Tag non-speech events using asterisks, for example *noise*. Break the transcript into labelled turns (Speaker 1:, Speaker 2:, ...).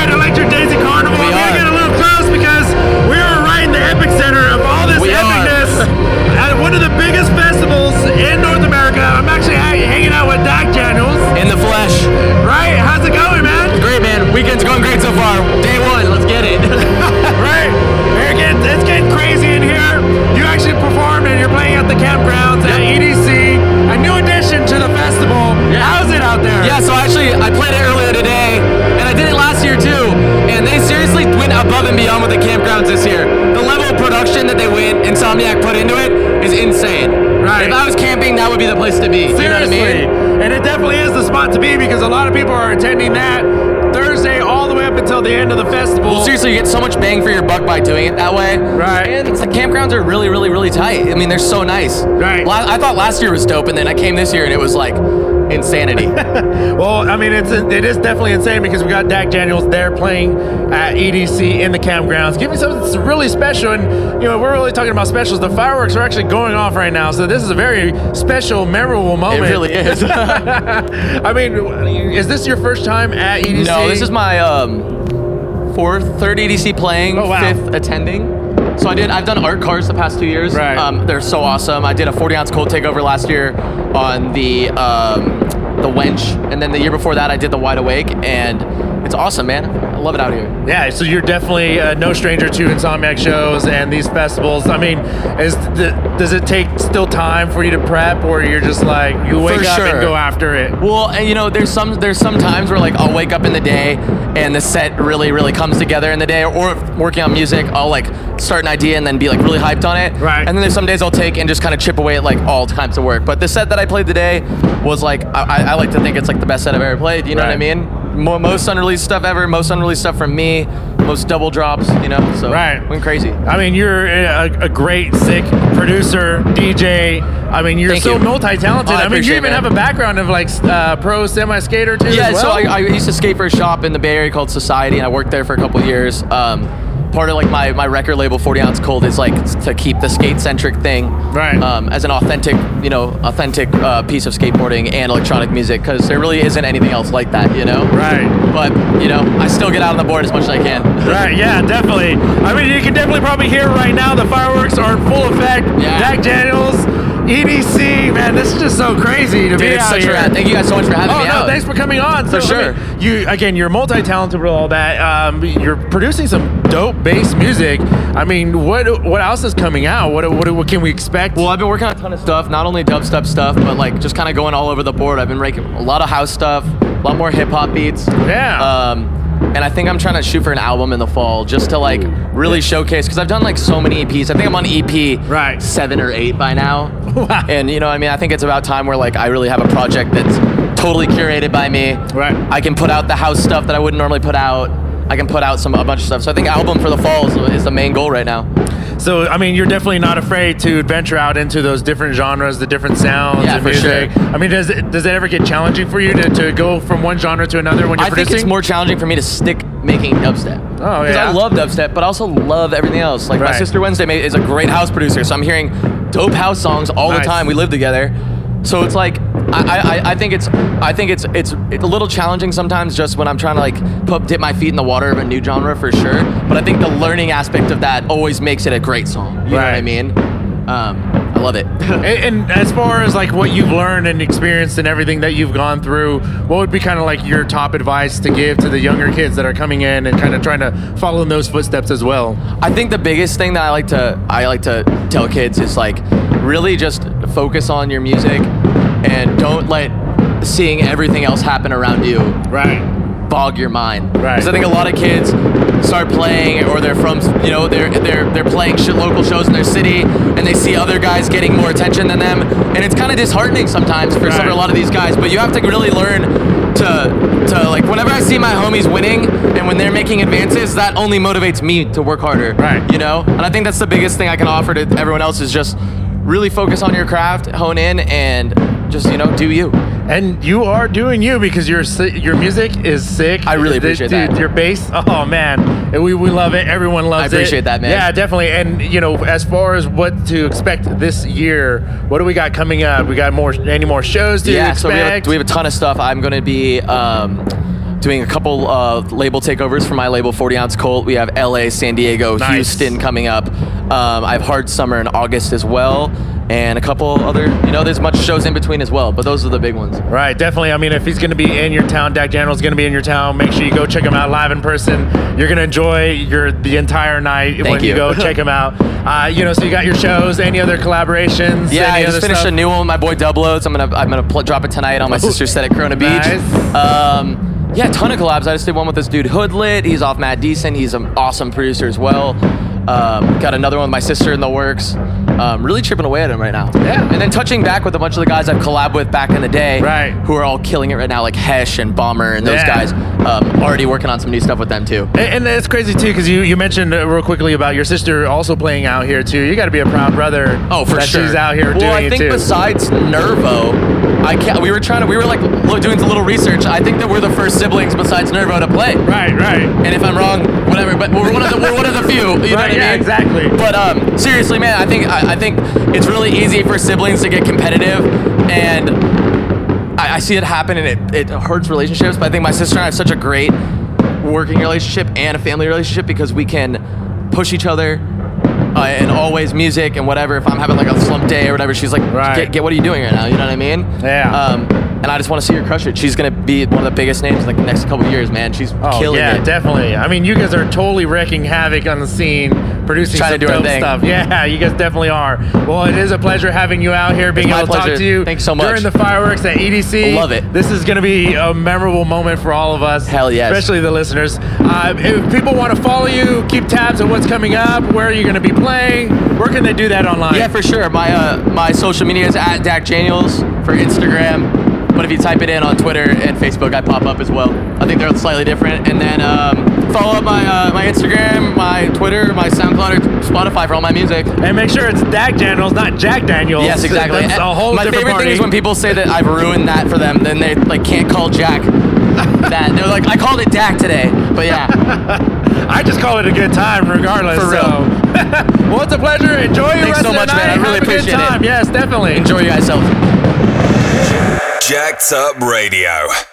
Speaker 1: at Electric Daisy
Speaker 2: is insane.
Speaker 1: Right.
Speaker 2: If I was camping, that would be the place to be.
Speaker 1: Seriously.
Speaker 2: You know what I mean?
Speaker 1: And it definitely is the spot to be because a lot of people are attending that Thursday all the way up until the end of the festival.
Speaker 2: Well, seriously, you get so much bang for your buck by doing it that way.
Speaker 1: Right.
Speaker 2: And the campgrounds are really, really, really tight. I mean, they're so nice.
Speaker 1: Right.
Speaker 2: I thought last year was dope, and then I came this year, and it was like insanity. *laughs*
Speaker 1: Well, I mean, it's it is definitely insane because we got Dack Janiels there playing at EDC in the campgrounds. Give me something that's really special, and you know we're really talking about specials. The fireworks are actually going off right now, so this is a very special, memorable moment.
Speaker 2: it really is. *laughs*
Speaker 1: I mean, is this your first time at EDC?
Speaker 2: no, this is my um, fourth, third EDC playing,
Speaker 1: Oh, wow.
Speaker 2: fifth attending. So I did. I've done art cars the past two years.
Speaker 1: Right.
Speaker 2: Um, they're so awesome. I did a 40 ounce cold takeover last year on the um, the Wench, and then the year before that I did the Wide Awake, and it's awesome, man. I love it out here.
Speaker 1: Yeah, so you're definitely uh, no stranger to Insomniac shows and these festivals. I mean, is the, does it take still time for you to prep, or you're just like you wake
Speaker 2: For
Speaker 1: up and go after it?
Speaker 2: Well, and you know, there's some there's some times where like I'll wake up in the day and the set really really comes together in the day, or working on music, I'll like start an idea and then be like really hyped on it.
Speaker 1: Right.
Speaker 2: And then there's some days I'll take and just kind of chip away at like all kinds of work. But the set that I played today was like I, I I like to think it's like the best set I've ever played. You know what I mean? Mo- most unreleased stuff ever, most unreleased stuff from me, most double drops. You know, so
Speaker 1: Right.
Speaker 2: went crazy.
Speaker 1: I mean, you're a, a great, sick producer, DJ. I mean, you're
Speaker 2: Thank
Speaker 1: so
Speaker 2: you.
Speaker 1: multi-talented.
Speaker 2: Oh, I
Speaker 1: I, mean, you even
Speaker 2: it,
Speaker 1: have a background of like uh, pro semi-skater too.
Speaker 2: Yeah,
Speaker 1: well?
Speaker 2: so I, I used to skate for a shop in the Bay Area called Society, and I worked there for a couple of years. Um, part of like my, my record label, 40 Ounce Cold, is like to keep the skate centric thing,
Speaker 1: Right.
Speaker 2: Um, as an authentic, you know, authentic uh, piece of skateboarding and electronic music, because there really isn't anything else like that, you know.
Speaker 1: Right.
Speaker 2: But you know, I still get out on the board as much as I can. *laughs*
Speaker 1: Right, yeah, definitely. I mean, you can definitely probably hear right now the fireworks are in full effect.
Speaker 2: Yeah.
Speaker 1: Dack Janiels, EDC, man, this is just so crazy to
Speaker 2: Dude,
Speaker 1: be
Speaker 2: it's
Speaker 1: out
Speaker 2: such
Speaker 1: here.
Speaker 2: a rad. Thank you guys so much for having
Speaker 1: Oh
Speaker 2: me
Speaker 1: no!
Speaker 2: out.
Speaker 1: Thanks for coming on.
Speaker 2: For
Speaker 1: So, I mean,
Speaker 2: sure.
Speaker 1: you again, you're multi-talented with all that. Um, you're producing some dope bass music. I mean, what what else is coming out? What what, what can we expect?
Speaker 2: Well, I've been working on a ton of stuff, not only dubstep stuff, but like just kind of going all over the board. I've been making a lot of house stuff, a lot more hip hop beats.
Speaker 1: Yeah.
Speaker 2: Um, and I think I'm trying to shoot for an album in the fall just to like really showcase because I've done like so many EPs. I think I'm on EP
Speaker 1: Right.
Speaker 2: seven or eight by now. *laughs*
Speaker 1: Wow.
Speaker 2: And you know, I mean, I think it's about time where like I really have a project that's totally curated by me.
Speaker 1: Right.
Speaker 2: I can put out the house stuff that I wouldn't normally put out. I can put out some a bunch of stuff. So I think album for the fall is, is the main goal right now.
Speaker 1: So I mean, you're definitely not afraid to venture out into those different genres, the different sounds
Speaker 2: Yeah,
Speaker 1: and
Speaker 2: for
Speaker 1: music.
Speaker 2: sure.
Speaker 1: I mean, does it does it ever get challenging for you to, to go from one genre to another when you're
Speaker 2: I
Speaker 1: producing?
Speaker 2: think it's more challenging for me to stick making dubstep.
Speaker 1: Oh, yeah. Because?
Speaker 2: I love dubstep, but I also love everything else. Like my sister Wenzday is a great house producer, so I'm hearing dope house songs all
Speaker 1: Nice.
Speaker 2: the time. We live together, so it's like I, I, I think it's I think it's it's it's a little challenging sometimes just when I'm trying to like put dip my feet in the water of a new genre for sure. But I think the learning aspect of that always makes it a great song. You know what I
Speaker 1: Right.
Speaker 2: mean? Um, I love it. *laughs*
Speaker 1: And, and as far as like what you've learned and experienced and everything that you've gone through, what would be kind of like your top advice to give to the younger kids that are coming in and kind of trying to follow in those footsteps as well?
Speaker 2: I think the biggest thing that I like to I like to tell kids is like really just focus on your music and don't let seeing everything else happen around you
Speaker 1: Right.
Speaker 2: bog your mind.
Speaker 1: Right.
Speaker 2: Because I think a lot of kids start playing or they're from you know they're they're they're playing local shows in their city and they see other guys getting more attention than them and it's kind of disheartening sometimes for some a lot of these guys. But you have to really learn to to like whenever I see my homies winning and when they're making advances, that only motivates me to work harder.
Speaker 1: Right.
Speaker 2: You know, and I think that's the biggest thing I can offer to everyone else is just really focus on your craft, hone in, and just you know do you.
Speaker 1: And you are doing you because your your music is sick.
Speaker 2: I really
Speaker 1: The-
Speaker 2: appreciate
Speaker 1: dude,
Speaker 2: that.
Speaker 1: Your bass, *laughs* oh man, we, we love it. Everyone loves it.
Speaker 2: I appreciate that, man.
Speaker 1: Yeah, definitely. And you know, as far as what to expect this year, what do we got coming up? We got more any more shows to
Speaker 2: yeah, so we have, we have a ton of stuff. I'm going to be um, doing a couple of label takeovers for my label, 40 Ounce Cold. We have LA, San Diego,
Speaker 1: Nice.
Speaker 2: Houston coming up. Um, I have Hard Summer in August as well, and a couple other. You know, there's much shows in between as well, but those are the big ones.
Speaker 1: Right, definitely. I mean, if he's going to be in your town, Dack Janiels going to be in your town. Make sure you go check him out live in person. You're going to enjoy your the entire night when you.
Speaker 2: you.
Speaker 1: go *laughs* check him out. Uh, you know, so you got your shows. Any other collaborations?
Speaker 2: Yeah, I just finished
Speaker 1: stuff?
Speaker 2: a new one with my boy Dubloadz. I'm gonna I'm gonna pl- drop it tonight on my sister's set at Corona Beach.
Speaker 1: Nice.
Speaker 2: Um, yeah, ton of collabs. I just did one with this dude Hoodlit. He's off Mad Decent. He's an awesome producer as well. Um, got another one with my sister in the works. Um, really chipping away at him right now.
Speaker 1: Yeah.
Speaker 2: And then touching back with a bunch of the guys I've collabed with back in the day.
Speaker 1: Right.
Speaker 2: Who are all killing it right now, like Hesh and Bomber and those
Speaker 1: Yeah.
Speaker 2: guys. Um, already working on some new stuff with them too.
Speaker 1: And, and it's crazy too because you, you mentioned uh, real quickly about your sister also playing out here too. You got to be a proud brother.
Speaker 2: Oh, for sure.
Speaker 1: She's out here
Speaker 2: well,
Speaker 1: doing
Speaker 2: I think besides Nervo, I can't. We were trying to. We were like doing a little research. I think that we're the first siblings besides Nervo to play.
Speaker 1: right, right.
Speaker 2: And if I'm wrong, whatever. But we're one of the we're one of the few. You know
Speaker 1: Right,
Speaker 2: what I
Speaker 1: yeah,
Speaker 2: mean?
Speaker 1: exactly.
Speaker 2: But um, seriously, man, I think I, I think it's really easy for siblings to get competitive, and I, I see it happen, and it, it hurts relationships. But I think my sister and I have such a great working relationship and a family relationship because we can push each other. Uh, and always music and whatever. If I'm having like a slump day or whatever, she's like,
Speaker 1: Right.
Speaker 2: get, get what are you doing right now? You know what I mean?
Speaker 1: Yeah.
Speaker 2: Um, and I just want to see her crush it. She's gonna be one of the biggest names in like the next couple years, man. She's
Speaker 1: Oh
Speaker 2: killing
Speaker 1: yeah,
Speaker 2: it.
Speaker 1: definitely. I mean, you guys are totally wrecking havoc on the scene, producing
Speaker 2: Trying to do our thing.
Speaker 1: stuff. Yeah, you guys definitely are. Well, it is a pleasure having you out here, being able to talk to you.
Speaker 2: Thanks so much.
Speaker 1: during the fireworks at EDC.
Speaker 2: Love it.
Speaker 1: This is going to be a memorable moment for all of us.
Speaker 2: Hell yes.
Speaker 1: especially the listeners. Uh, if people want to follow you, keep tabs on what's coming up, where you're you going to be playing, where can they do that online?
Speaker 2: Yeah, for sure. My uh, my social media is at Dack Janiels for Instagram. But if you type it in on Twitter and Facebook, I pop up as well. I think they're slightly different. And then um, follow up my uh, my Instagram, my Twitter, my SoundCloud, or Spotify for all my music.
Speaker 1: and make sure it's Dack Janiels, not Jack Daniels.
Speaker 2: Yes, exactly. *laughs*
Speaker 1: That's
Speaker 2: And
Speaker 1: a whole
Speaker 2: my
Speaker 1: different
Speaker 2: favorite
Speaker 1: party.
Speaker 2: thing is when people say that I've ruined that for them. Then they like can't call Jack *laughs* that. They're like, I called it Dak today. But yeah, *laughs*
Speaker 1: I just call it a good time, regardless.
Speaker 2: For real.
Speaker 1: So. well, it's a pleasure. Enjoy your
Speaker 2: Thanks
Speaker 1: rest
Speaker 2: so
Speaker 1: of
Speaker 2: much,
Speaker 1: the night.
Speaker 2: man. I really
Speaker 1: Have a good
Speaker 2: appreciate it.
Speaker 1: time. Yes, definitely.
Speaker 2: enjoy you guys.
Speaker 3: Jack'd Up Radio.